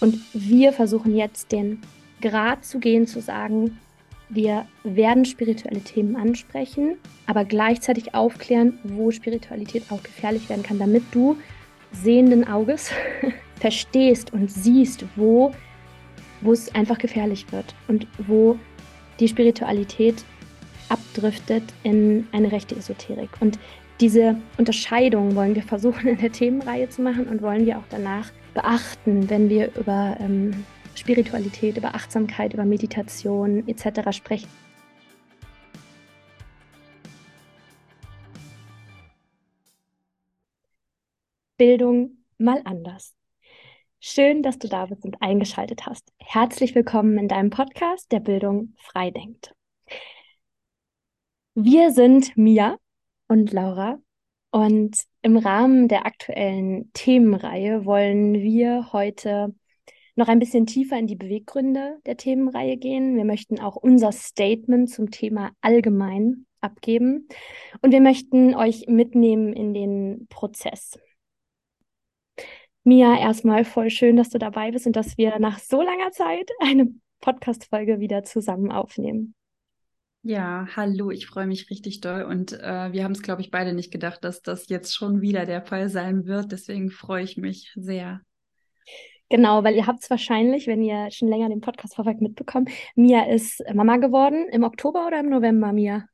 Und wir versuchen jetzt den Grad zu gehen, zu sagen, wir werden spirituelle Themen ansprechen, aber gleichzeitig aufklären, wo Spiritualität auch gefährlich werden kann, damit du sehenden Auges verstehst und siehst, wo, wo es einfach gefährlich wird und wo die Spiritualität abdriftet in eine rechte Esoterik. Und diese Unterscheidung wollen wir versuchen in der Themenreihe zu machen und wollen wir auch danach beachten, wenn wir über ähm, Spiritualität, über Achtsamkeit, über Meditation etc. sprechen. Bildung mal anders. Schön, dass du da bist und eingeschaltet hast. Herzlich willkommen in deinem Podcast, der Bildung freidenkt. Wir sind Mia und Laura und im Rahmen der aktuellen Themenreihe wollen wir heute noch ein bisschen tiefer in die Beweggründe der Themenreihe gehen. Wir möchten auch unser Statement zum Thema allgemein abgeben und wir möchten euch mitnehmen in den Prozess. Mia, erstmal voll schön, dass du dabei bist und dass wir nach so langer Zeit eine Podcast-Folge wieder zusammen aufnehmen. Ja, hallo, ich freue mich richtig doll und äh, wir haben es, glaube ich, beide nicht gedacht, dass das jetzt schon wieder der Fall sein wird. Deswegen freue ich mich sehr. Genau, weil ihr habt es wahrscheinlich, wenn ihr schon länger den Podcast verfolgt, mitbekommen. Mia ist Mama geworden im Oktober oder im November, Mia?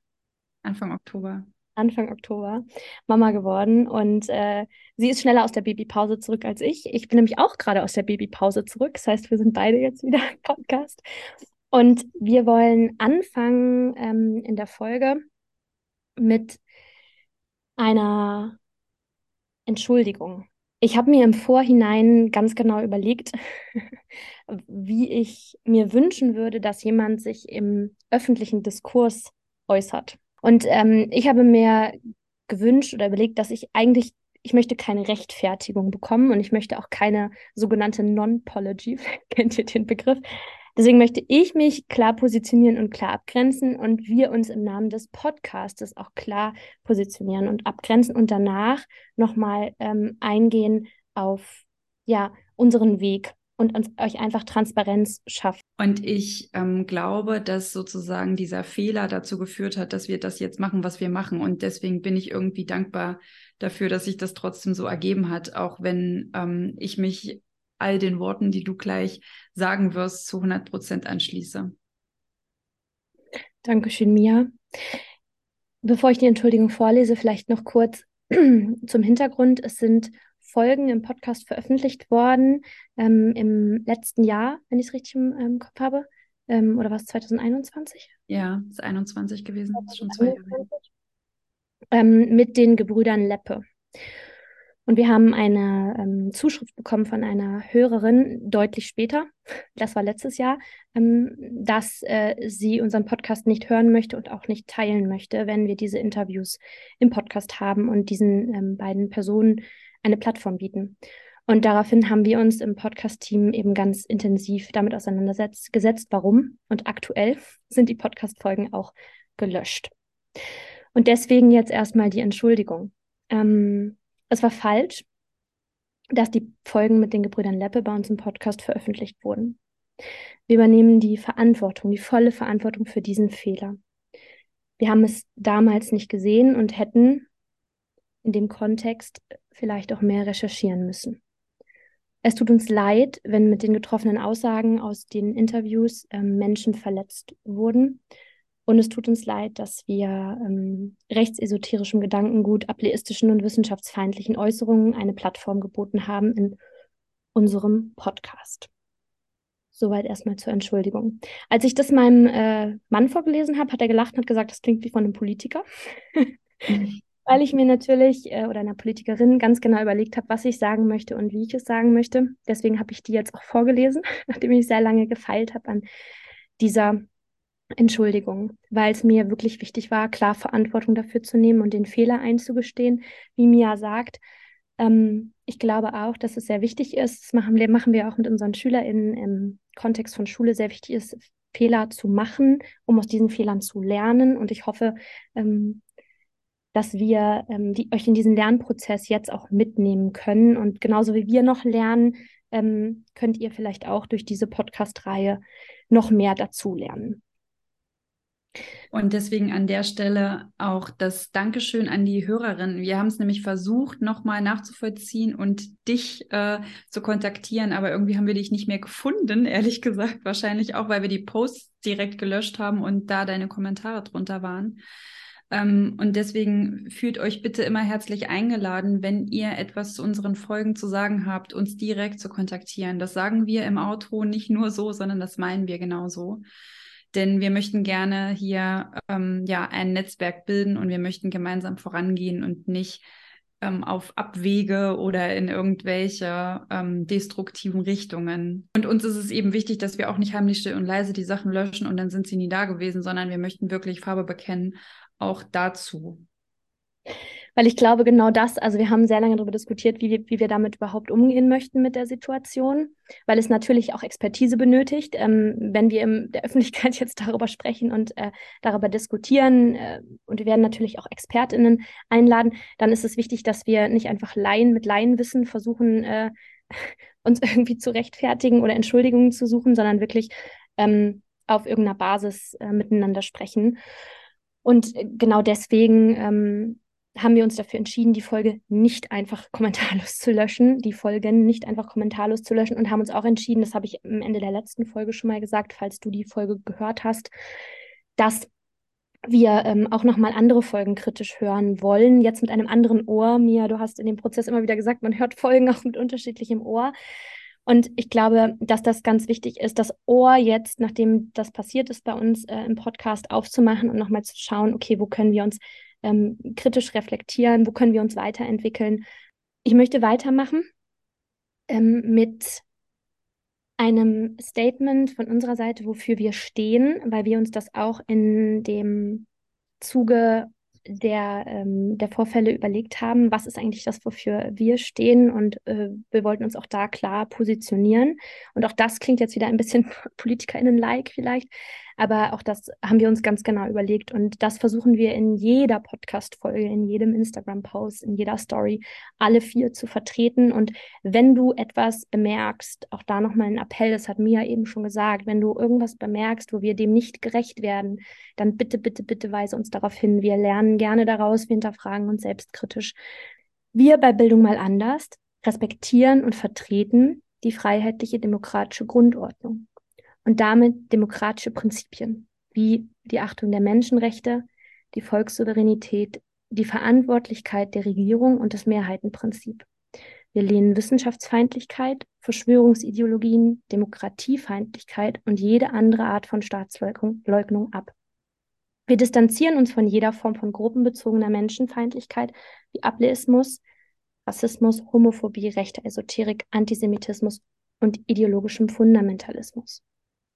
Anfang Oktober. Anfang Oktober Mama geworden und äh, sie ist schneller aus der Babypause zurück als ich. Ich bin nämlich auch gerade aus der Babypause zurück. Das heißt, wir sind beide jetzt wieder im Podcast. Und wir wollen anfangen ähm, in der Folge mit einer Entschuldigung. Ich habe mir im Vorhinein ganz genau überlegt, wie ich mir wünschen würde, dass jemand sich im öffentlichen Diskurs äußert. Und ähm, ich habe mir gewünscht oder überlegt, dass ich eigentlich, ich möchte keine Rechtfertigung bekommen und ich möchte auch keine sogenannte Non-Pology, kennt ihr den Begriff? Deswegen möchte ich mich klar positionieren und klar abgrenzen und wir uns im Namen des Podcastes auch klar positionieren und abgrenzen und danach nochmal ähm, eingehen auf ja, unseren Weg und uns, euch einfach Transparenz schaffen. Und ich ähm, glaube, dass sozusagen dieser Fehler dazu geführt hat, dass wir das jetzt machen, was wir machen. Und deswegen bin ich irgendwie dankbar dafür, dass sich das trotzdem so ergeben hat, auch wenn ähm, ich mich all den Worten, die du gleich sagen wirst, zu 100 Prozent anschließe. Dankeschön, Mia. Bevor ich die Entschuldigung vorlese, vielleicht noch kurz zum Hintergrund. Es sind Folgen im Podcast veröffentlicht worden ähm, im letzten Jahr, wenn ich es richtig im ähm, Kopf habe. Ähm, oder war es 2021? Ja, es ist 21 gewesen. Ist schon zwei Jahre. Ähm, mit den Gebrüdern Leppe. Und wir haben eine ähm, Zuschrift bekommen von einer Hörerin deutlich später, das war letztes Jahr, ähm, dass äh, sie unseren Podcast nicht hören möchte und auch nicht teilen möchte, wenn wir diese Interviews im Podcast haben und diesen ähm, beiden Personen eine Plattform bieten. Und daraufhin haben wir uns im Podcast-Team eben ganz intensiv damit auseinandergesetzt, warum. Und aktuell sind die Podcast-Folgen auch gelöscht. Und deswegen jetzt erstmal die Entschuldigung. Ähm, es war falsch, dass die Folgen mit den Gebrüdern Leppe bei uns im Podcast veröffentlicht wurden. Wir übernehmen die Verantwortung, die volle Verantwortung für diesen Fehler. Wir haben es damals nicht gesehen und hätten in dem Kontext vielleicht auch mehr recherchieren müssen. Es tut uns leid, wenn mit den getroffenen Aussagen aus den Interviews äh, Menschen verletzt wurden und es tut uns leid, dass wir ähm, rechtsesoterischem Gedankengut, ableistischen und wissenschaftsfeindlichen Äußerungen eine Plattform geboten haben in unserem Podcast. Soweit erstmal zur Entschuldigung. Als ich das meinem äh, Mann vorgelesen habe, hat er gelacht und hat gesagt, das klingt wie von einem Politiker. Weil ich mir natürlich äh, oder einer Politikerin ganz genau überlegt habe, was ich sagen möchte und wie ich es sagen möchte. Deswegen habe ich die jetzt auch vorgelesen, nachdem ich sehr lange gefeilt habe an dieser Entschuldigung, weil es mir wirklich wichtig war, klar Verantwortung dafür zu nehmen und den Fehler einzugestehen, wie Mia sagt. Ähm, ich glaube auch, dass es sehr wichtig ist, das machen wir, machen wir auch mit unseren SchülerInnen im Kontext von Schule, sehr wichtig ist, Fehler zu machen, um aus diesen Fehlern zu lernen. Und ich hoffe, ähm, dass wir ähm, die, euch in diesen Lernprozess jetzt auch mitnehmen können. Und genauso wie wir noch lernen, ähm, könnt ihr vielleicht auch durch diese Podcast-Reihe noch mehr dazulernen. Und deswegen an der Stelle auch das Dankeschön an die Hörerin. Wir haben es nämlich versucht, nochmal nachzuvollziehen und dich äh, zu kontaktieren, aber irgendwie haben wir dich nicht mehr gefunden, ehrlich gesagt. Wahrscheinlich auch, weil wir die Posts direkt gelöscht haben und da deine Kommentare drunter waren. Ähm, und deswegen fühlt euch bitte immer herzlich eingeladen, wenn ihr etwas zu unseren Folgen zu sagen habt, uns direkt zu kontaktieren. Das sagen wir im Auto nicht nur so, sondern das meinen wir genauso denn wir möchten gerne hier ähm, ja ein Netzwerk bilden und wir möchten gemeinsam vorangehen und nicht ähm, auf Abwege oder in irgendwelche ähm, destruktiven Richtungen. Und uns ist es eben wichtig, dass wir auch nicht heimlich still und leise die Sachen löschen und dann sind sie nie da gewesen, sondern wir möchten wirklich Farbe bekennen, auch dazu. Weil ich glaube, genau das, also wir haben sehr lange darüber diskutiert, wie, wie wir damit überhaupt umgehen möchten mit der Situation, weil es natürlich auch Expertise benötigt. Ähm, wenn wir in der Öffentlichkeit jetzt darüber sprechen und äh, darüber diskutieren, äh, und wir werden natürlich auch ExpertInnen einladen, dann ist es wichtig, dass wir nicht einfach Laien mit Laienwissen versuchen, äh, uns irgendwie zu rechtfertigen oder Entschuldigungen zu suchen, sondern wirklich ähm, auf irgendeiner Basis äh, miteinander sprechen. Und äh, genau deswegen ähm, haben wir uns dafür entschieden, die Folge nicht einfach kommentarlos zu löschen, die Folgen nicht einfach kommentarlos zu löschen und haben uns auch entschieden, das habe ich am Ende der letzten Folge schon mal gesagt, falls du die Folge gehört hast, dass wir ähm, auch nochmal andere Folgen kritisch hören wollen, jetzt mit einem anderen Ohr. Mia, du hast in dem Prozess immer wieder gesagt, man hört Folgen auch mit unterschiedlichem Ohr. Und ich glaube, dass das ganz wichtig ist, das Ohr jetzt, nachdem das passiert ist bei uns äh, im Podcast, aufzumachen und nochmal zu schauen, okay, wo können wir uns ähm, kritisch reflektieren, wo können wir uns weiterentwickeln. Ich möchte weitermachen ähm, mit einem Statement von unserer Seite, wofür wir stehen, weil wir uns das auch in dem Zuge der, ähm, der Vorfälle überlegt haben, was ist eigentlich das, wofür wir stehen und äh, wir wollten uns auch da klar positionieren. Und auch das klingt jetzt wieder ein bisschen PolitikerInnen-like vielleicht, aber auch das haben wir uns ganz genau überlegt und das versuchen wir in jeder Podcast-Folge, in jedem Instagram-Post, in jeder Story alle vier zu vertreten. Und wenn du etwas bemerkst, auch da nochmal ein Appell, das hat Mia eben schon gesagt, wenn du irgendwas bemerkst, wo wir dem nicht gerecht werden, dann bitte, bitte, bitte weise uns darauf hin. Wir lernen gerne daraus, wir hinterfragen uns selbstkritisch. Wir bei Bildung mal anders respektieren und vertreten die freiheitliche demokratische Grundordnung und damit demokratische Prinzipien wie die Achtung der Menschenrechte, die Volkssouveränität, die Verantwortlichkeit der Regierung und das Mehrheitenprinzip. Wir lehnen Wissenschaftsfeindlichkeit, Verschwörungsideologien, Demokratiefeindlichkeit und jede andere Art von Staatsleugnung ab. Wir distanzieren uns von jeder Form von gruppenbezogener Menschenfeindlichkeit wie Ableismus, Rassismus, Homophobie, rechter Esoterik, Antisemitismus und ideologischem Fundamentalismus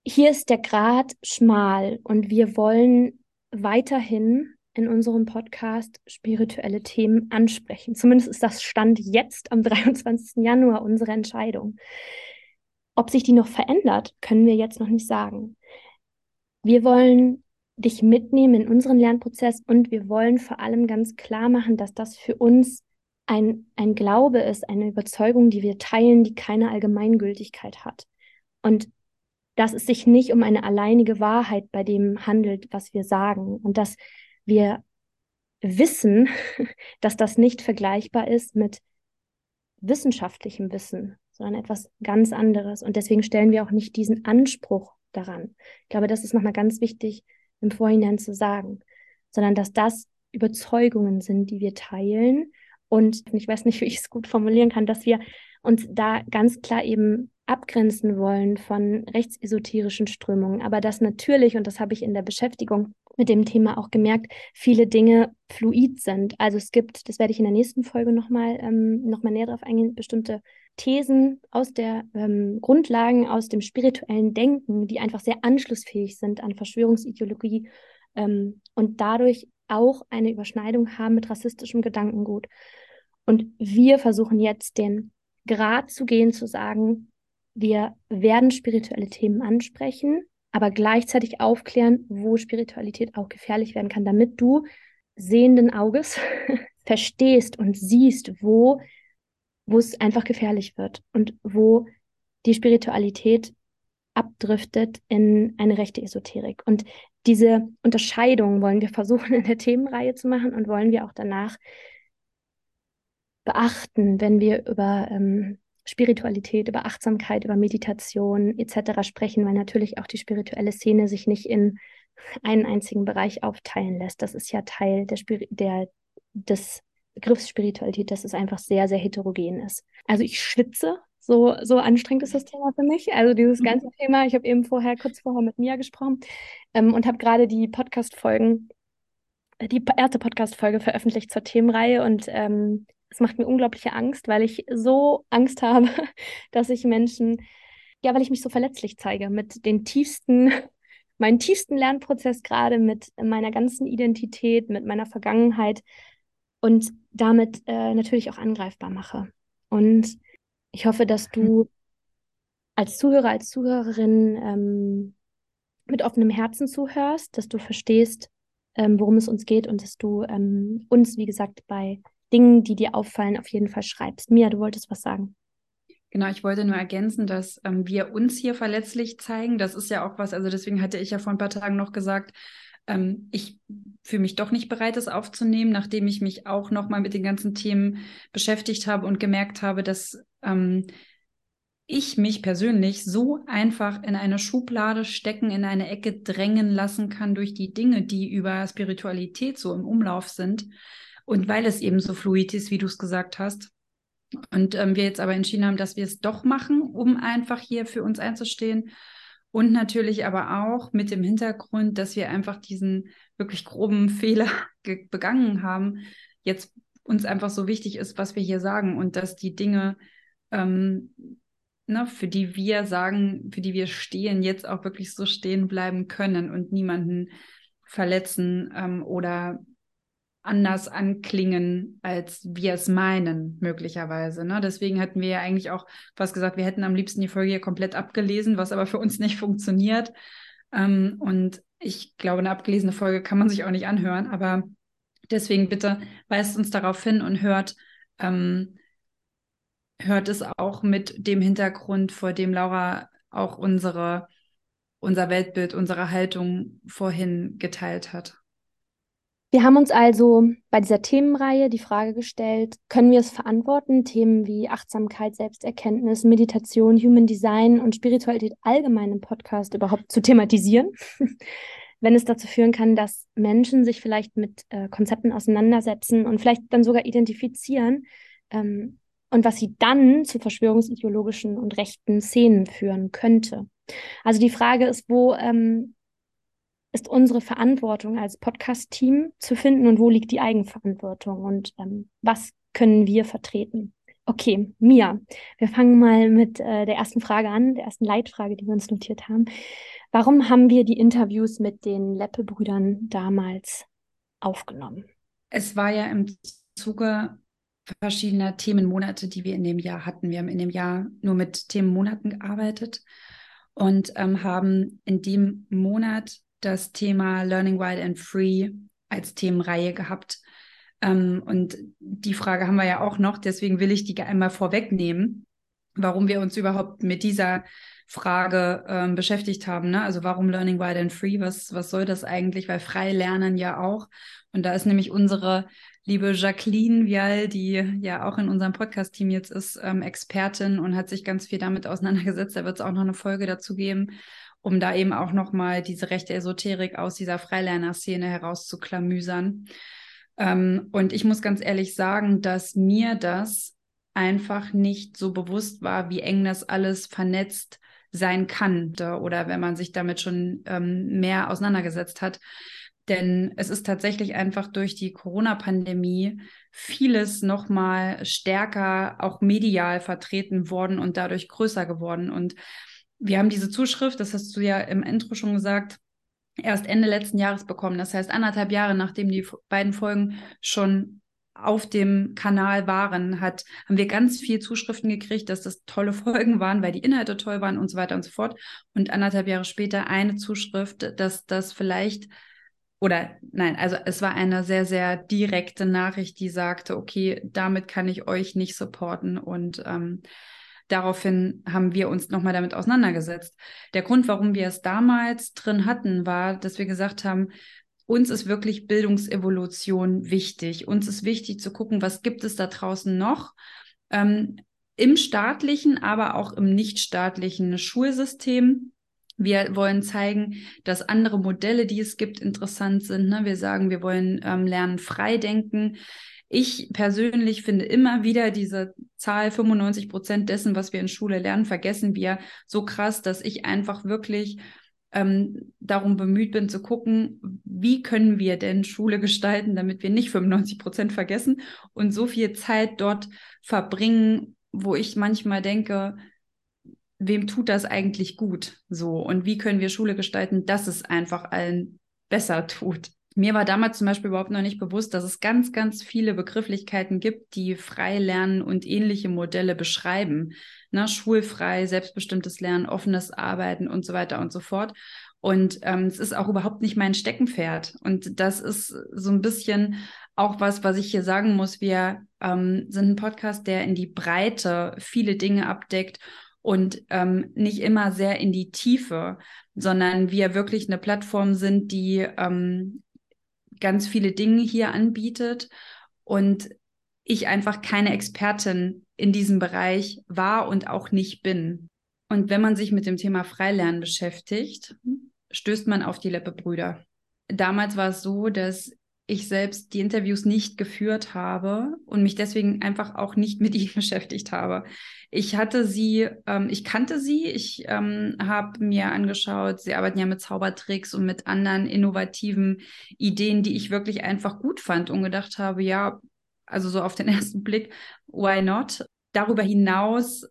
hier ist der Grad schmal und wir wollen weiterhin in unserem Podcast spirituelle Themen ansprechen. Zumindest ist das Stand jetzt am 23. Januar unsere Entscheidung. Ob sich die noch verändert, können wir jetzt noch nicht sagen. Wir wollen dich mitnehmen in unseren Lernprozess und wir wollen vor allem ganz klar machen, dass das für uns ein, ein Glaube ist, eine Überzeugung, die wir teilen, die keine Allgemeingültigkeit hat. Und dass es sich nicht um eine alleinige Wahrheit bei dem handelt, was wir sagen und dass wir wissen, dass das nicht vergleichbar ist mit wissenschaftlichem Wissen, sondern etwas ganz anderes. Und deswegen stellen wir auch nicht diesen Anspruch daran. Ich glaube, das ist nochmal ganz wichtig im Vorhinein zu sagen, sondern dass das Überzeugungen sind, die wir teilen. Und ich weiß nicht, wie ich es gut formulieren kann, dass wir uns da ganz klar eben abgrenzen wollen von rechtsesoterischen Strömungen, aber dass natürlich, und das habe ich in der Beschäftigung mit dem Thema auch gemerkt, viele Dinge fluid sind. Also es gibt, das werde ich in der nächsten Folge nochmal ähm, noch näher darauf eingehen, bestimmte Thesen aus der ähm, Grundlagen, aus dem spirituellen Denken, die einfach sehr anschlussfähig sind an Verschwörungsideologie ähm, und dadurch auch eine Überschneidung haben mit rassistischem Gedankengut. Und wir versuchen jetzt den Grad zu gehen, zu sagen, wir werden spirituelle Themen ansprechen, aber gleichzeitig aufklären, wo Spiritualität auch gefährlich werden kann, damit du sehenden Auges verstehst und siehst, wo, wo es einfach gefährlich wird und wo die Spiritualität abdriftet in eine rechte Esoterik. Und diese Unterscheidung wollen wir versuchen in der Themenreihe zu machen und wollen wir auch danach beachten, wenn wir über ähm, Spiritualität, über Achtsamkeit, über Meditation etc. sprechen, weil natürlich auch die spirituelle Szene sich nicht in einen einzigen Bereich aufteilen lässt. Das ist ja Teil der, Spir der des Begriffs Spiritualität, dass es einfach sehr, sehr heterogen ist. Also ich schwitze, so, so anstrengend ist das Thema für mich. Also dieses mhm. ganze Thema, ich habe eben vorher, kurz vorher mit Mia gesprochen ähm, und habe gerade die Podcast-Folgen, die erste Podcast-Folge veröffentlicht zur Themenreihe und ähm, es macht mir unglaubliche Angst, weil ich so Angst habe, dass ich Menschen, ja, weil ich mich so verletzlich zeige mit den tiefsten, meinen tiefsten Lernprozess gerade, mit meiner ganzen Identität, mit meiner Vergangenheit und damit äh, natürlich auch angreifbar mache. Und ich hoffe, dass du als Zuhörer, als Zuhörerin ähm, mit offenem Herzen zuhörst, dass du verstehst, ähm, worum es uns geht und dass du ähm, uns, wie gesagt, bei Dingen, die dir auffallen, auf jeden Fall schreibst. Mia, du wolltest was sagen. Genau, ich wollte nur ergänzen, dass ähm, wir uns hier verletzlich zeigen. Das ist ja auch was, also deswegen hatte ich ja vor ein paar Tagen noch gesagt, ähm, ich fühle mich doch nicht bereit, das aufzunehmen, nachdem ich mich auch nochmal mit den ganzen Themen beschäftigt habe und gemerkt habe, dass ähm, ich mich persönlich so einfach in eine Schublade stecken, in eine Ecke drängen lassen kann durch die Dinge, die über Spiritualität so im Umlauf sind. Und weil es eben so fluid ist, wie du es gesagt hast, und ähm, wir jetzt aber entschieden haben, dass wir es doch machen, um einfach hier für uns einzustehen. Und natürlich aber auch mit dem Hintergrund, dass wir einfach diesen wirklich groben Fehler begangen haben, jetzt uns einfach so wichtig ist, was wir hier sagen und dass die Dinge, ähm, ne, für die wir sagen, für die wir stehen, jetzt auch wirklich so stehen bleiben können und niemanden verletzen ähm, oder anders anklingen, als wir es meinen, möglicherweise. Ne? Deswegen hatten wir ja eigentlich auch fast gesagt, wir hätten am liebsten die Folge hier komplett abgelesen, was aber für uns nicht funktioniert. Ähm, und ich glaube, eine abgelesene Folge kann man sich auch nicht anhören, aber deswegen bitte weist uns darauf hin und hört, ähm, hört es auch mit dem Hintergrund, vor dem Laura auch unsere, unser Weltbild, unsere Haltung vorhin geteilt hat. Wir haben uns also bei dieser Themenreihe die Frage gestellt, können wir es verantworten, Themen wie Achtsamkeit, Selbsterkenntnis, Meditation, Human Design und Spiritualität allgemein im Podcast überhaupt zu thematisieren? Wenn es dazu führen kann, dass Menschen sich vielleicht mit äh, Konzepten auseinandersetzen und vielleicht dann sogar identifizieren ähm, und was sie dann zu verschwörungsideologischen und rechten Szenen führen könnte. Also die Frage ist, wo ähm, ist unsere Verantwortung als Podcast-Team zu finden und wo liegt die Eigenverantwortung und ähm, was können wir vertreten? Okay, Mia, wir fangen mal mit äh, der ersten Frage an, der ersten Leitfrage, die wir uns notiert haben. Warum haben wir die Interviews mit den Leppe-Brüdern damals aufgenommen? Es war ja im Zuge verschiedener Themenmonate, die wir in dem Jahr hatten. Wir haben in dem Jahr nur mit Themenmonaten gearbeitet und ähm, haben in dem Monat das Thema Learning Wild and Free als Themenreihe gehabt. Ähm, und die Frage haben wir ja auch noch, deswegen will ich die einmal vorwegnehmen, warum wir uns überhaupt mit dieser Frage ähm, beschäftigt haben. Ne? Also warum Learning Wild and Free? Was, was soll das eigentlich? Weil frei lernen ja auch. Und da ist nämlich unsere liebe Jacqueline Vial, die ja auch in unserem Podcast-Team jetzt ist, ähm, Expertin und hat sich ganz viel damit auseinandergesetzt. Da wird es auch noch eine Folge dazu geben um da eben auch nochmal diese rechte Esoterik aus dieser Freilerner-Szene herauszuklamüsern. Ähm, und ich muss ganz ehrlich sagen, dass mir das einfach nicht so bewusst war, wie eng das alles vernetzt sein kann oder wenn man sich damit schon ähm, mehr auseinandergesetzt hat. Denn es ist tatsächlich einfach durch die Corona-Pandemie vieles nochmal stärker auch medial vertreten worden und dadurch größer geworden. Und wir haben diese Zuschrift, das hast du ja im Intro schon gesagt, erst Ende letzten Jahres bekommen. Das heißt, anderthalb Jahre nachdem die beiden Folgen schon auf dem Kanal waren, hat, haben wir ganz viel Zuschriften gekriegt, dass das tolle Folgen waren, weil die Inhalte toll waren und so weiter und so fort. Und anderthalb Jahre später eine Zuschrift, dass das vielleicht oder nein, also es war eine sehr, sehr direkte Nachricht, die sagte, okay, damit kann ich euch nicht supporten und ähm, daraufhin haben wir uns nochmal damit auseinandergesetzt. Der Grund, warum wir es damals drin hatten, war, dass wir gesagt haben, uns ist wirklich Bildungsevolution wichtig. Uns ist wichtig zu gucken, was gibt es da draußen noch ähm, im staatlichen, aber auch im nichtstaatlichen Schulsystem. Wir wollen zeigen, dass andere Modelle, die es gibt, interessant sind. Ne? Wir sagen, wir wollen ähm, lernen, frei denken. Ich persönlich finde immer wieder diese Zahl 95 Prozent dessen, was wir in Schule lernen, vergessen wir so krass, dass ich einfach wirklich ähm, darum bemüht bin zu gucken, wie können wir denn Schule gestalten, damit wir nicht 95 Prozent vergessen und so viel Zeit dort verbringen, wo ich manchmal denke, wem tut das eigentlich gut so und wie können wir Schule gestalten, dass es einfach allen besser tut. Mir war damals zum Beispiel überhaupt noch nicht bewusst, dass es ganz, ganz viele Begrifflichkeiten gibt, die frei lernen und ähnliche Modelle beschreiben. Ne, schulfrei, selbstbestimmtes Lernen, offenes Arbeiten und so weiter und so fort. Und ähm, es ist auch überhaupt nicht mein Steckenpferd. Und das ist so ein bisschen auch was, was ich hier sagen muss. Wir ähm, sind ein Podcast, der in die Breite viele Dinge abdeckt und ähm, nicht immer sehr in die Tiefe, sondern wir wirklich eine Plattform sind, die ähm, ganz viele Dinge hier anbietet und ich einfach keine Expertin in diesem Bereich war und auch nicht bin. Und wenn man sich mit dem Thema Freilernen beschäftigt, stößt man auf die Leppe-Brüder. Damals war es so, dass ich selbst die Interviews nicht geführt habe und mich deswegen einfach auch nicht mit ihnen beschäftigt habe. Ich hatte sie, ähm, ich kannte sie, ich ähm, habe mir angeschaut, sie arbeiten ja mit Zaubertricks und mit anderen innovativen Ideen, die ich wirklich einfach gut fand und gedacht habe, ja, also so auf den ersten Blick, why not? Darüber hinaus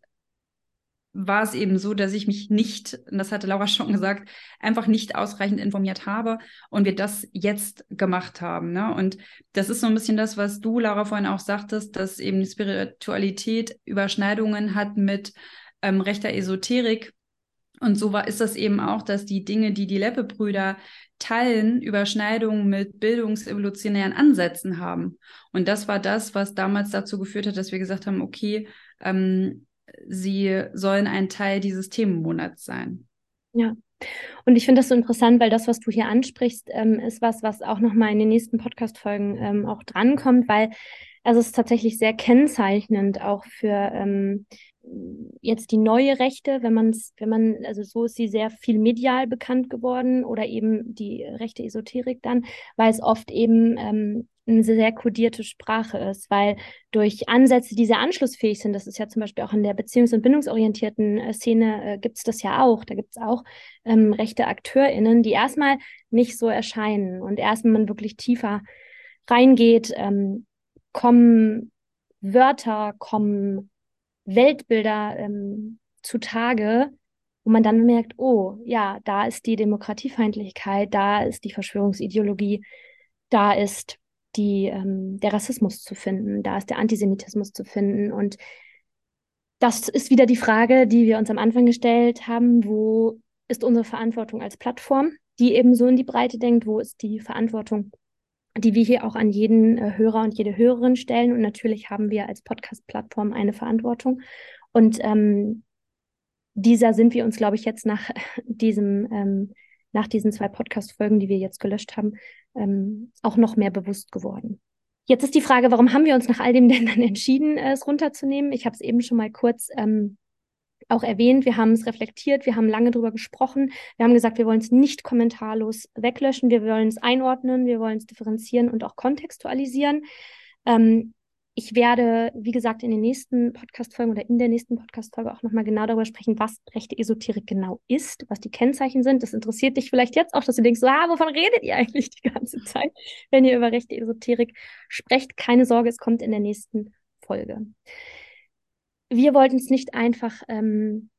war es eben so, dass ich mich nicht, das hatte Laura schon gesagt, einfach nicht ausreichend informiert habe und wir das jetzt gemacht haben. Ne? Und das ist so ein bisschen das, was du, Laura, vorhin auch sagtest, dass eben Spiritualität Überschneidungen hat mit ähm, rechter Esoterik. Und so war, ist das eben auch, dass die Dinge, die die Leppe-Brüder teilen, Überschneidungen mit bildungsevolutionären Ansätzen haben. Und das war das, was damals dazu geführt hat, dass wir gesagt haben, okay, ähm, sie sollen ein Teil dieses Themenmonats sein. Ja. Und ich finde das so interessant, weil das, was du hier ansprichst, ähm, ist was, was auch nochmal in den nächsten Podcast-Folgen ähm, auch drankommt, weil also es ist tatsächlich sehr kennzeichnend auch für ähm, jetzt die neue Rechte, wenn man es, wenn man, also so ist sie sehr viel medial bekannt geworden oder eben die rechte Esoterik dann, weil es oft eben ähm, eine sehr kodierte Sprache ist, weil durch Ansätze, die sehr anschlussfähig sind, das ist ja zum Beispiel auch in der beziehungs- und bindungsorientierten äh, Szene, äh, gibt es das ja auch. Da gibt es auch ähm, rechte AkteurInnen, die erstmal nicht so erscheinen und erst wenn man wirklich tiefer reingeht, ähm, kommen Wörter, kommen Weltbilder ähm, zutage, wo man dann merkt, oh ja, da ist die Demokratiefeindlichkeit, da ist die Verschwörungsideologie, da ist die, ähm, der Rassismus zu finden, da ist der Antisemitismus zu finden. Und das ist wieder die Frage, die wir uns am Anfang gestellt haben, wo ist unsere Verantwortung als Plattform, die eben so in die Breite denkt, wo ist die Verantwortung, die wir hier auch an jeden äh, Hörer und jede Hörerin stellen. Und natürlich haben wir als Podcast-Plattform eine Verantwortung. Und ähm, dieser sind wir uns, glaube ich, jetzt nach diesem ähm, nach diesen zwei Podcast-Folgen, die wir jetzt gelöscht haben, ähm, auch noch mehr bewusst geworden. Jetzt ist die Frage, warum haben wir uns nach all dem denn dann entschieden, äh, es runterzunehmen? Ich habe es eben schon mal kurz ähm, auch erwähnt. Wir haben es reflektiert, wir haben lange darüber gesprochen. Wir haben gesagt, wir wollen es nicht kommentarlos weglöschen, wir wollen es einordnen, wir wollen es differenzieren und auch kontextualisieren. Ähm, ich werde, wie gesagt, in den nächsten Podcast-Folgen oder in der nächsten Podcast-Folge auch nochmal genau darüber sprechen, was rechte Esoterik genau ist, was die Kennzeichen sind. Das interessiert dich vielleicht jetzt auch, dass du denkst, so, ah, wovon redet ihr eigentlich die ganze Zeit, wenn ihr über rechte Esoterik sprecht? Keine Sorge, es kommt in der nächsten Folge. Wir wollten es nicht einfach ähm,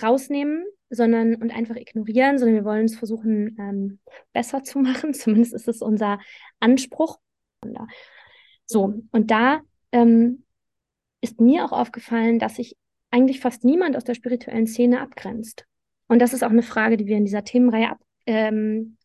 rausnehmen, sondern und einfach ignorieren, sondern wir wollen es versuchen, ähm, besser zu machen. Zumindest ist es unser Anspruch. So, und da ähm, ist mir auch aufgefallen, dass sich eigentlich fast niemand aus der spirituellen Szene abgrenzt. Und das ist auch eine Frage, die wir in dieser Themenreihe ab, ähm,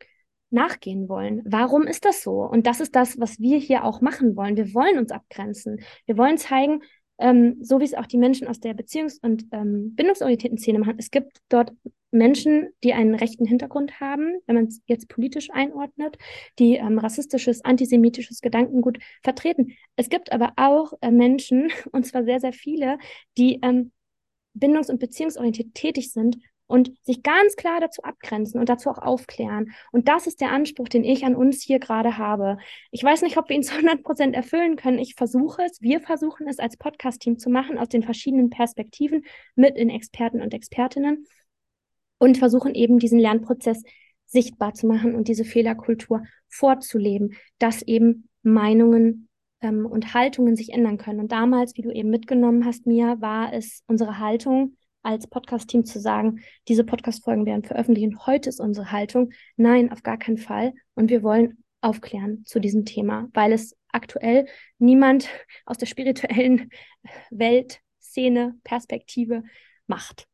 nachgehen wollen. Warum ist das so? Und das ist das, was wir hier auch machen wollen. Wir wollen uns abgrenzen. Wir wollen zeigen, ähm, so wie es auch die Menschen aus der beziehungs- und ähm, bindungsorientierten Szene machen. Es gibt dort Menschen, die einen rechten Hintergrund haben, wenn man es jetzt politisch einordnet, die ähm, rassistisches, antisemitisches Gedankengut vertreten. Es gibt aber auch äh, Menschen, und zwar sehr, sehr viele, die ähm, bindungs- und beziehungsorientiert tätig sind und sich ganz klar dazu abgrenzen und dazu auch aufklären. Und das ist der Anspruch, den ich an uns hier gerade habe. Ich weiß nicht, ob wir ihn zu 100 Prozent erfüllen können. Ich versuche es, wir versuchen es als Podcast-Team zu machen, aus den verschiedenen Perspektiven mit den Experten und Expertinnen und versuchen eben diesen Lernprozess sichtbar zu machen und diese Fehlerkultur vorzuleben, dass eben Meinungen ähm, und Haltungen sich ändern können. Und damals, wie du eben mitgenommen hast, Mia, war es unsere Haltung, als Podcast-Team zu sagen, diese Podcast-Folgen werden veröffentlicht heute ist unsere Haltung, nein, auf gar keinen Fall. Und wir wollen aufklären zu diesem Thema, weil es aktuell niemand aus der spirituellen Welt, Szene, Perspektive macht.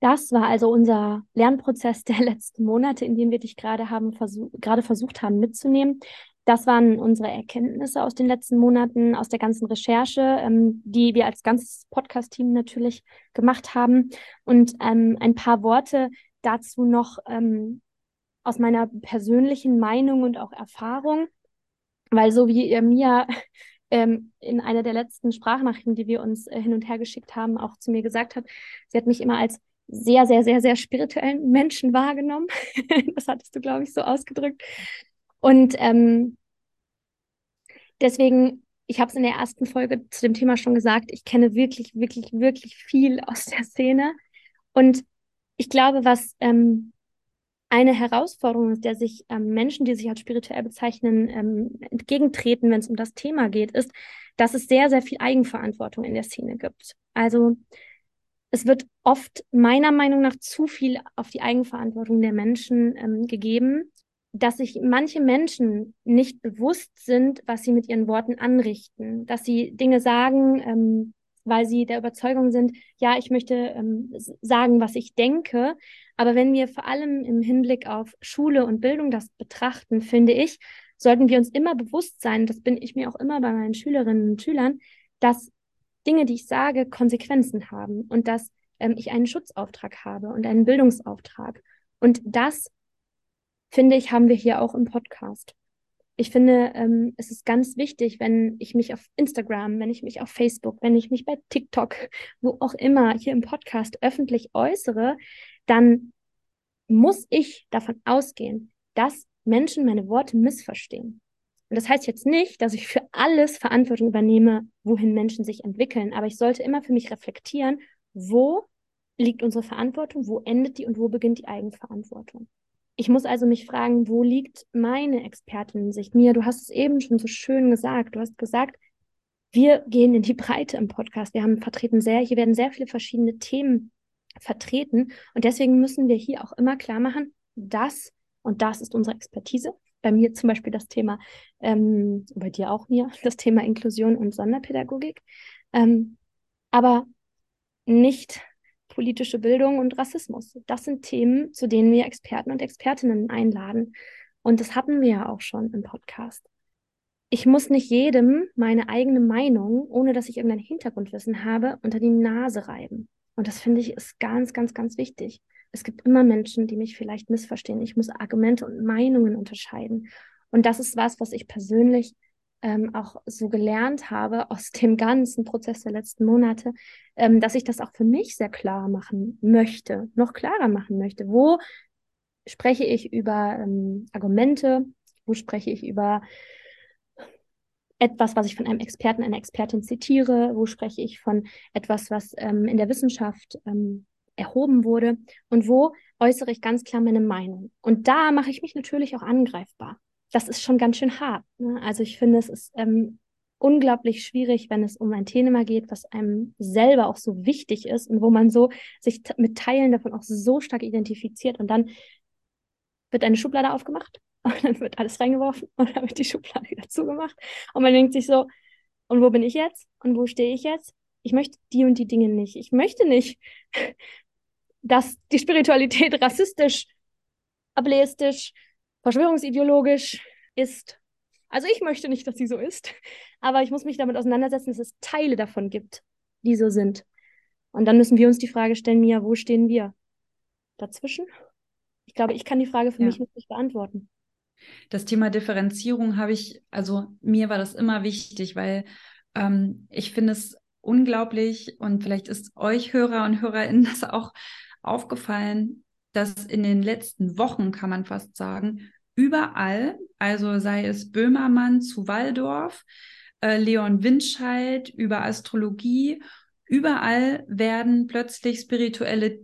Das war also unser Lernprozess der letzten Monate, in dem wir dich gerade haben versuch, gerade versucht haben mitzunehmen. Das waren unsere Erkenntnisse aus den letzten Monaten, aus der ganzen Recherche, ähm, die wir als ganzes Podcast-Team natürlich gemacht haben. Und ähm, ein paar Worte dazu noch ähm, aus meiner persönlichen Meinung und auch Erfahrung, weil so wie ihr mir ähm, in einer der letzten Sprachnachrichten, die wir uns äh, hin und her geschickt haben, auch zu mir gesagt hat, sie hat mich immer als sehr, sehr, sehr, sehr spirituellen Menschen wahrgenommen. das hattest du, glaube ich, so ausgedrückt. Und ähm, deswegen, ich habe es in der ersten Folge zu dem Thema schon gesagt, ich kenne wirklich, wirklich, wirklich viel aus der Szene. Und ich glaube, was ähm, eine Herausforderung ist, der sich ähm, Menschen, die sich als spirituell bezeichnen, ähm, entgegentreten, wenn es um das Thema geht, ist, dass es sehr, sehr viel Eigenverantwortung in der Szene gibt. Also es wird oft meiner Meinung nach zu viel auf die Eigenverantwortung der Menschen ähm, gegeben dass sich manche Menschen nicht bewusst sind, was sie mit ihren Worten anrichten, dass sie Dinge sagen, ähm, weil sie der Überzeugung sind, ja, ich möchte ähm, sagen, was ich denke. Aber wenn wir vor allem im Hinblick auf Schule und Bildung das betrachten, finde ich, sollten wir uns immer bewusst sein, das bin ich mir auch immer bei meinen Schülerinnen und Schülern, dass Dinge, die ich sage, Konsequenzen haben und dass ähm, ich einen Schutzauftrag habe und einen Bildungsauftrag. Und das finde ich, haben wir hier auch im Podcast. Ich finde, ähm, es ist ganz wichtig, wenn ich mich auf Instagram, wenn ich mich auf Facebook, wenn ich mich bei TikTok, wo auch immer hier im Podcast öffentlich äußere, dann muss ich davon ausgehen, dass Menschen meine Worte missverstehen. Und das heißt jetzt nicht, dass ich für alles Verantwortung übernehme, wohin Menschen sich entwickeln, aber ich sollte immer für mich reflektieren, wo liegt unsere Verantwortung, wo endet die und wo beginnt die Eigenverantwortung. Ich muss also mich fragen, wo liegt meine Expertinnensicht? Mia, du hast es eben schon so schön gesagt. Du hast gesagt, wir gehen in die Breite im Podcast. Wir haben vertreten sehr, hier werden sehr viele verschiedene Themen vertreten. Und deswegen müssen wir hier auch immer klar machen, das und das ist unsere Expertise. Bei mir zum Beispiel das Thema, ähm, bei dir auch, Mia, das Thema Inklusion und Sonderpädagogik. Ähm, aber nicht politische Bildung und Rassismus. Das sind Themen, zu denen wir Experten und Expertinnen einladen. Und das hatten wir ja auch schon im Podcast. Ich muss nicht jedem meine eigene Meinung, ohne dass ich irgendein Hintergrundwissen habe, unter die Nase reiben. Und das finde ich ist ganz, ganz, ganz wichtig. Es gibt immer Menschen, die mich vielleicht missverstehen. Ich muss Argumente und Meinungen unterscheiden. Und das ist was, was ich persönlich ähm, auch so gelernt habe aus dem ganzen Prozess der letzten Monate, ähm, dass ich das auch für mich sehr klar machen möchte, noch klarer machen möchte. Wo spreche ich über ähm, Argumente? Wo spreche ich über etwas, was ich von einem Experten, einer Expertin zitiere? Wo spreche ich von etwas, was ähm, in der Wissenschaft ähm, erhoben wurde? Und wo äußere ich ganz klar meine Meinung? Und da mache ich mich natürlich auch angreifbar das ist schon ganz schön hart. Ne? Also ich finde, es ist ähm, unglaublich schwierig, wenn es um ein Thema geht, was einem selber auch so wichtig ist und wo man so sich mit Teilen davon auch so stark identifiziert und dann wird eine Schublade aufgemacht und dann wird alles reingeworfen und dann wird die Schublade wieder zugemacht und man denkt sich so, und wo bin ich jetzt? Und wo stehe ich jetzt? Ich möchte die und die Dinge nicht. Ich möchte nicht, dass die Spiritualität rassistisch, ableistisch, verschwörungsideologisch ist. Also ich möchte nicht, dass sie so ist, aber ich muss mich damit auseinandersetzen, dass es Teile davon gibt, die so sind. Und dann müssen wir uns die Frage stellen, Mia, wo stehen wir? Dazwischen? Ich glaube, ich kann die Frage für ja. mich nicht beantworten. Das Thema Differenzierung habe ich, also mir war das immer wichtig, weil ähm, ich finde es unglaublich und vielleicht ist euch Hörer und Hörerinnen das auch aufgefallen, dass in den letzten Wochen, kann man fast sagen, überall, also sei es Böhmermann zu Waldorf, äh, Leon Windscheid über Astrologie, überall werden plötzlich spirituelle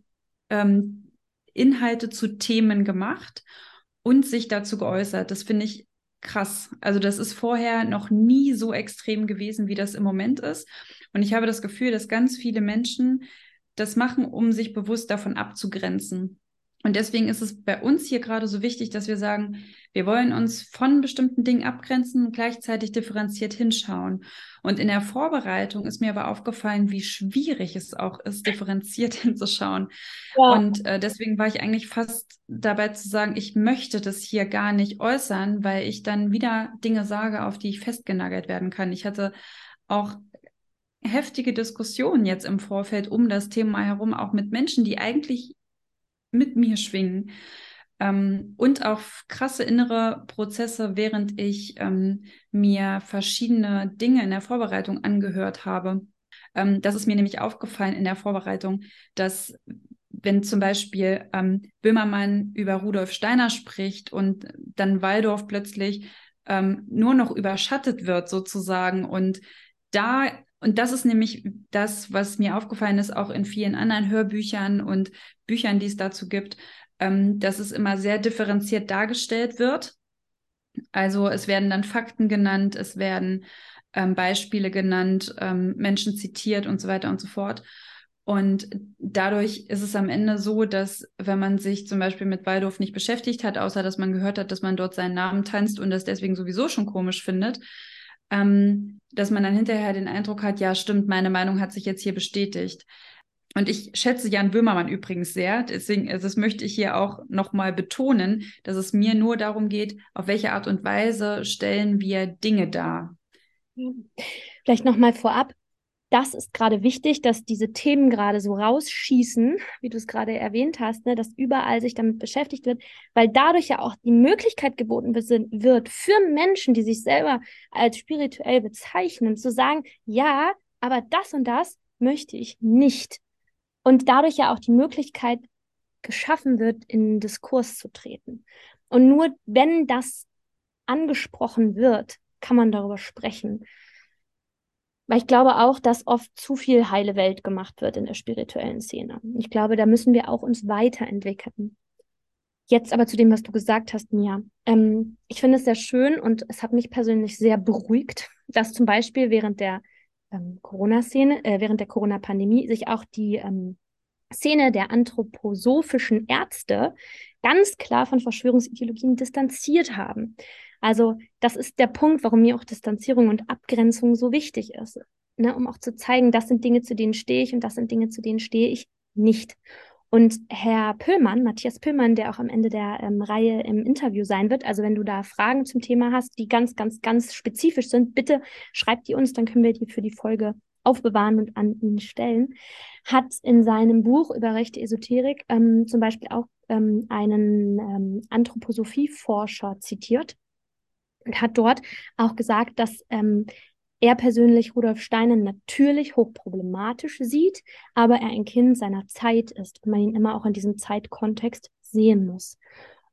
ähm, Inhalte zu Themen gemacht und sich dazu geäußert. Das finde ich krass. Also das ist vorher noch nie so extrem gewesen, wie das im Moment ist. Und ich habe das Gefühl, dass ganz viele Menschen das machen, um sich bewusst davon abzugrenzen. Und deswegen ist es bei uns hier gerade so wichtig, dass wir sagen, wir wollen uns von bestimmten Dingen abgrenzen und gleichzeitig differenziert hinschauen. Und in der Vorbereitung ist mir aber aufgefallen, wie schwierig es auch ist, differenziert hinzuschauen. Ja. Und äh, deswegen war ich eigentlich fast dabei zu sagen, ich möchte das hier gar nicht äußern, weil ich dann wieder Dinge sage, auf die ich festgenagelt werden kann. Ich hatte auch heftige Diskussionen jetzt im Vorfeld um das Thema herum, auch mit Menschen, die eigentlich mit mir schwingen. Ähm, und auch krasse innere Prozesse, während ich ähm, mir verschiedene Dinge in der Vorbereitung angehört habe. Ähm, das ist mir nämlich aufgefallen in der Vorbereitung, dass wenn zum Beispiel ähm, Böhmermann über Rudolf Steiner spricht und dann Waldorf plötzlich ähm, nur noch überschattet wird sozusagen und da und das ist nämlich das, was mir aufgefallen ist, auch in vielen anderen Hörbüchern und Büchern, die es dazu gibt, ähm, dass es immer sehr differenziert dargestellt wird. Also es werden dann Fakten genannt, es werden ähm, Beispiele genannt, ähm, Menschen zitiert und so weiter und so fort. Und dadurch ist es am Ende so, dass wenn man sich zum Beispiel mit Waldorf nicht beschäftigt hat, außer dass man gehört hat, dass man dort seinen Namen tanzt und das deswegen sowieso schon komisch findet, ähm, dass man dann hinterher den Eindruck hat, ja, stimmt, meine Meinung hat sich jetzt hier bestätigt. Und ich schätze Jan Böhmermann übrigens sehr. Deswegen, also das möchte ich hier auch nochmal betonen, dass es mir nur darum geht, auf welche Art und Weise stellen wir Dinge dar. Vielleicht nochmal vorab das ist gerade wichtig, dass diese Themen gerade so rausschießen, wie du es gerade erwähnt hast, ne, dass überall sich damit beschäftigt wird, weil dadurch ja auch die Möglichkeit geboten wird, für Menschen, die sich selber als spirituell bezeichnen, zu sagen, ja, aber das und das möchte ich nicht. Und dadurch ja auch die Möglichkeit geschaffen wird, in Diskurs zu treten. Und nur wenn das angesprochen wird, kann man darüber sprechen. Weil ich glaube auch, dass oft zu viel heile Welt gemacht wird in der spirituellen Szene. Ich glaube, da müssen wir auch uns weiterentwickeln. Jetzt aber zu dem, was du gesagt hast, Mia. Ähm, ich finde es sehr schön und es hat mich persönlich sehr beruhigt, dass zum Beispiel während der ähm, Corona-Szene, äh, während der Corona-Pandemie sich auch die ähm, Szene der anthroposophischen Ärzte ganz klar von Verschwörungsideologien distanziert haben. Also das ist der Punkt, warum mir auch Distanzierung und Abgrenzung so wichtig ist. Ne, um auch zu zeigen, das sind Dinge, zu denen stehe ich und das sind Dinge, zu denen stehe ich nicht. Und Herr Pöllmann, Matthias Pöllmann, der auch am Ende der ähm, Reihe im Interview sein wird, also wenn du da Fragen zum Thema hast, die ganz, ganz, ganz spezifisch sind, bitte schreib die uns, dann können wir die für die Folge aufbewahren und an ihn stellen, hat in seinem Buch über rechte Esoterik ähm, zum Beispiel auch ähm, einen ähm, Anthroposophieforscher zitiert, hat dort auch gesagt, dass ähm, er persönlich Rudolf Steiner natürlich hochproblematisch sieht, aber er ein Kind seiner Zeit ist und man ihn immer auch in diesem Zeitkontext sehen muss.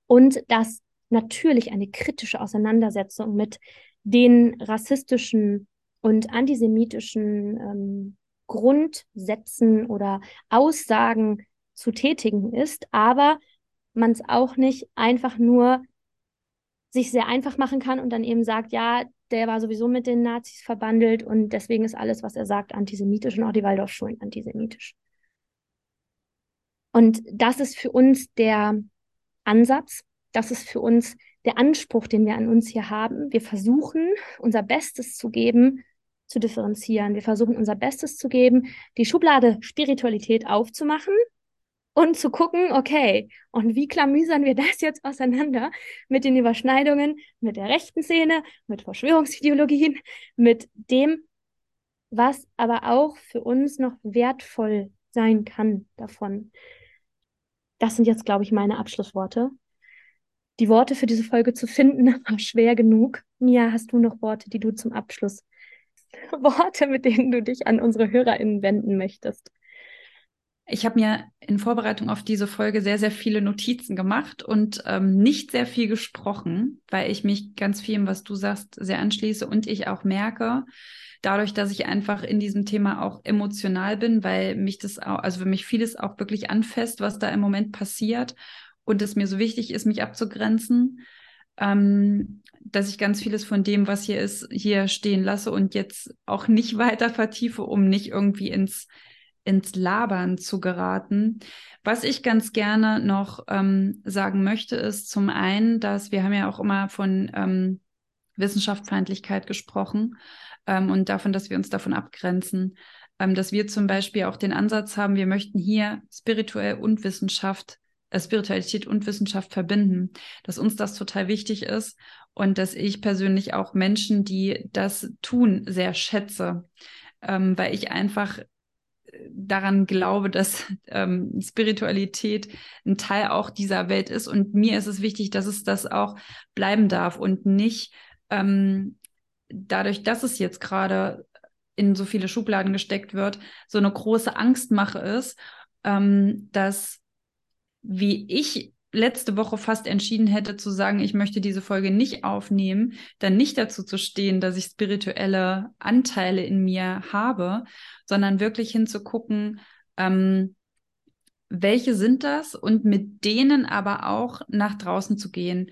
Und dass natürlich eine kritische Auseinandersetzung mit den rassistischen und antisemitischen ähm, Grundsätzen oder Aussagen zu tätigen ist, aber man es auch nicht einfach nur sich sehr einfach machen kann und dann eben sagt, ja, der war sowieso mit den Nazis verbandelt und deswegen ist alles, was er sagt, antisemitisch und auch die Waldorfschulen antisemitisch. Und das ist für uns der Ansatz, das ist für uns der Anspruch, den wir an uns hier haben. Wir versuchen, unser Bestes zu geben, zu differenzieren. Wir versuchen, unser Bestes zu geben, die Schublade Spiritualität aufzumachen und zu gucken, okay, und wie klamüsern wir das jetzt auseinander mit den Überschneidungen mit der rechten Szene, mit Verschwörungsideologien, mit dem, was aber auch für uns noch wertvoll sein kann davon. Das sind jetzt, glaube ich, meine Abschlussworte. Die Worte für diese Folge zu finden war schwer genug. Mia, hast du noch Worte, die du zum Abschluss, Worte, mit denen du dich an unsere HörerInnen wenden möchtest? Ich habe mir in Vorbereitung auf diese Folge sehr, sehr viele Notizen gemacht und ähm, nicht sehr viel gesprochen, weil ich mich ganz viel, was du sagst, sehr anschließe und ich auch merke, dadurch, dass ich einfach in diesem Thema auch emotional bin, weil mich das auch, also für mich vieles auch wirklich anfasst, was da im Moment passiert und es mir so wichtig ist, mich abzugrenzen, ähm, dass ich ganz vieles von dem, was hier ist, hier stehen lasse und jetzt auch nicht weiter vertiefe, um nicht irgendwie ins ins Labern zu geraten. Was ich ganz gerne noch ähm, sagen möchte, ist zum einen, dass wir haben ja auch immer von ähm, Wissenschaftsfeindlichkeit gesprochen ähm, und davon, dass wir uns davon abgrenzen, ähm, dass wir zum Beispiel auch den Ansatz haben, wir möchten hier spirituell und Wissenschaft, äh, Spiritualität und Wissenschaft verbinden, dass uns das total wichtig ist und dass ich persönlich auch Menschen, die das tun, sehr schätze, ähm, weil ich einfach daran glaube, dass ähm, Spiritualität ein Teil auch dieser Welt ist. Und mir ist es wichtig, dass es das auch bleiben darf und nicht ähm, dadurch, dass es jetzt gerade in so viele Schubladen gesteckt wird, so eine große Angstmache ist, ähm, dass wie ich letzte Woche fast entschieden hätte zu sagen, ich möchte diese Folge nicht aufnehmen, dann nicht dazu zu stehen, dass ich spirituelle Anteile in mir habe, sondern wirklich hinzugucken, ähm, welche sind das und mit denen aber auch nach draußen zu gehen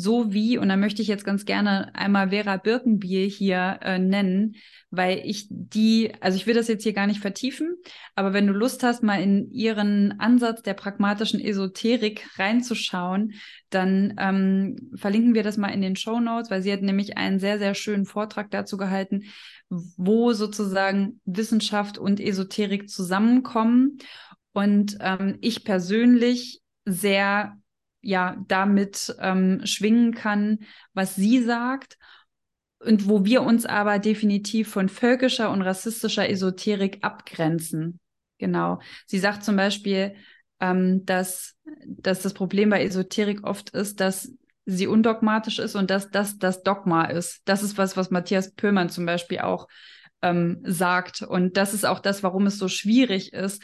so wie, und da möchte ich jetzt ganz gerne einmal Vera Birkenbier hier äh, nennen, weil ich die, also ich will das jetzt hier gar nicht vertiefen, aber wenn du Lust hast, mal in ihren Ansatz der pragmatischen Esoterik reinzuschauen, dann ähm, verlinken wir das mal in den Show Notes, weil sie hat nämlich einen sehr, sehr schönen Vortrag dazu gehalten, wo sozusagen Wissenschaft und Esoterik zusammenkommen. Und ähm, ich persönlich sehr ja damit ähm, schwingen kann, was sie sagt und wo wir uns aber definitiv von völkischer und rassistischer Esoterik abgrenzen. Genau. Sie sagt zum Beispiel, ähm, dass, dass das Problem bei Esoterik oft ist, dass sie undogmatisch ist und dass das das Dogma ist. Das ist was, was Matthias Pöllmann zum Beispiel auch ähm, sagt. Und das ist auch das, warum es so schwierig ist,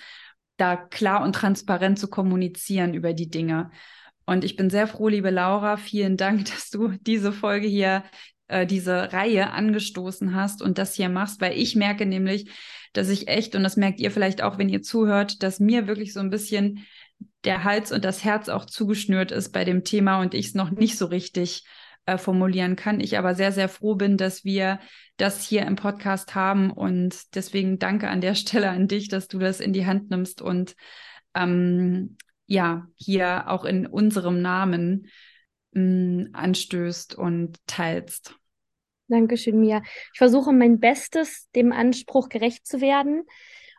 da klar und transparent zu kommunizieren über die Dinge. Und ich bin sehr froh, liebe Laura, vielen Dank, dass du diese Folge hier, äh, diese Reihe angestoßen hast und das hier machst, weil ich merke nämlich, dass ich echt, und das merkt ihr vielleicht auch, wenn ihr zuhört, dass mir wirklich so ein bisschen der Hals und das Herz auch zugeschnürt ist bei dem Thema und ich es noch nicht so richtig äh, formulieren kann. Ich aber sehr, sehr froh bin, dass wir das hier im Podcast haben und deswegen danke an der Stelle an dich, dass du das in die Hand nimmst und ähm, ja, hier auch in unserem Namen mh, mm, anstößt und teilst. Dankeschön, Mia. Ich versuche mein Bestes, dem Anspruch gerecht zu werden.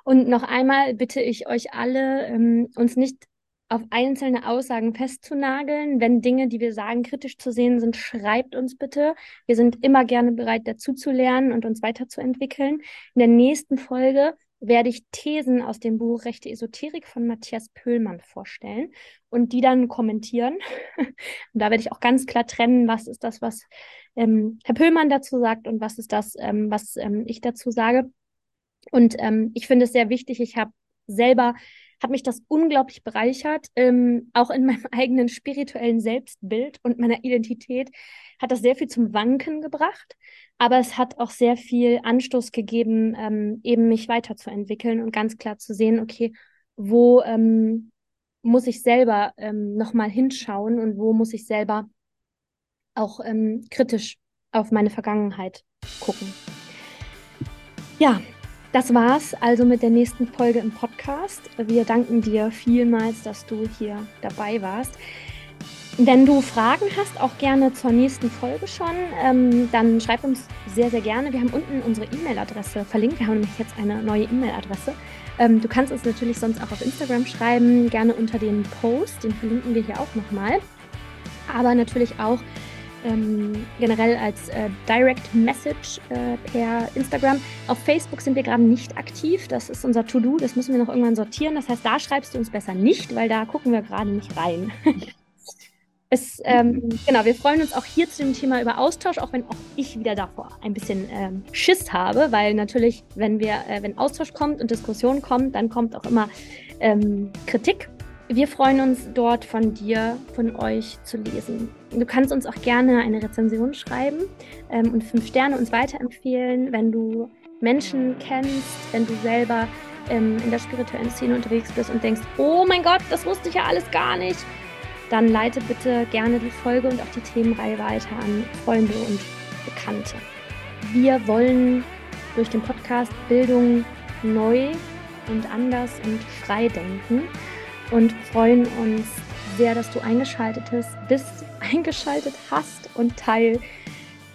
Und noch einmal bitte ich euch alle, ähm, uns nicht auf einzelne Aussagen festzunageln. Wenn Dinge, die wir sagen, kritisch zu sehen sind, schreibt uns bitte. Wir sind immer gerne bereit, dazu zu lernen und uns weiterzuentwickeln. In der nächsten Folge werde ich Thesen aus dem Buch Rechte Esoterik von Matthias Pöhlmann vorstellen und die dann kommentieren. und da werde ich auch ganz klar trennen, was ist das, was ähm, Herr Pöhlmann dazu sagt und was ist das, ähm, was ähm, ich dazu sage. Und ähm, ich finde es sehr wichtig. Ich habe selber hat mich das unglaublich bereichert, ähm, auch in meinem eigenen spirituellen Selbstbild und meiner Identität hat das sehr viel zum Wanken gebracht, aber es hat auch sehr viel Anstoß gegeben, ähm, eben mich weiterzuentwickeln und ganz klar zu sehen, okay, wo ähm, muss ich selber ähm, nochmal hinschauen und wo muss ich selber auch ähm, kritisch auf meine Vergangenheit gucken. Ja, das war's also mit der nächsten Folge im Podcast. Wir danken dir vielmals, dass du hier dabei warst. Wenn du Fragen hast, auch gerne zur nächsten Folge schon, ähm, dann schreib uns sehr, sehr gerne. Wir haben unten unsere E-Mail-Adresse verlinkt. Wir haben nämlich jetzt eine neue E-Mail-Adresse. Ähm, du kannst uns natürlich sonst auch auf Instagram schreiben, gerne unter den Post, den verlinken wir hier auch nochmal. Aber natürlich auch ähm, generell als äh, Direct Message äh, per Instagram. Auf Facebook sind wir gerade nicht aktiv. Das ist unser To-Do. Das müssen wir noch irgendwann sortieren. Das heißt, da schreibst du uns besser nicht, weil da gucken wir gerade nicht rein. es, ähm, genau, wir freuen uns auch hier zu dem Thema über Austausch, auch wenn auch ich wieder davor ein bisschen ähm, Schiss habe, weil natürlich, wenn wir, äh, wenn Austausch kommt und Diskussion kommt, dann kommt auch immer ähm, Kritik wir freuen uns dort von dir, von euch zu lesen. Du kannst uns auch gerne eine Rezension schreiben ähm, und fünf Sterne uns weiterempfehlen, wenn du Menschen kennst, wenn du selber ähm, in der spirituellen Szene unterwegs bist und denkst, oh mein Gott, das wusste ich ja alles gar nicht. Dann leite bitte gerne die Folge und auch die Themenreihe weiter an Freunde und Bekannte. Wir wollen durch den Podcast Bildung neu und anders und frei denken und freuen uns sehr, dass du eingeschaltet bist, eingeschaltet hast und Teil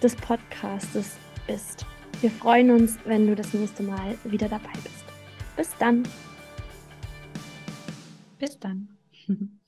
des Podcastes bist. Wir freuen uns, wenn du das nächste Mal wieder dabei bist. Bis dann. Bis dann.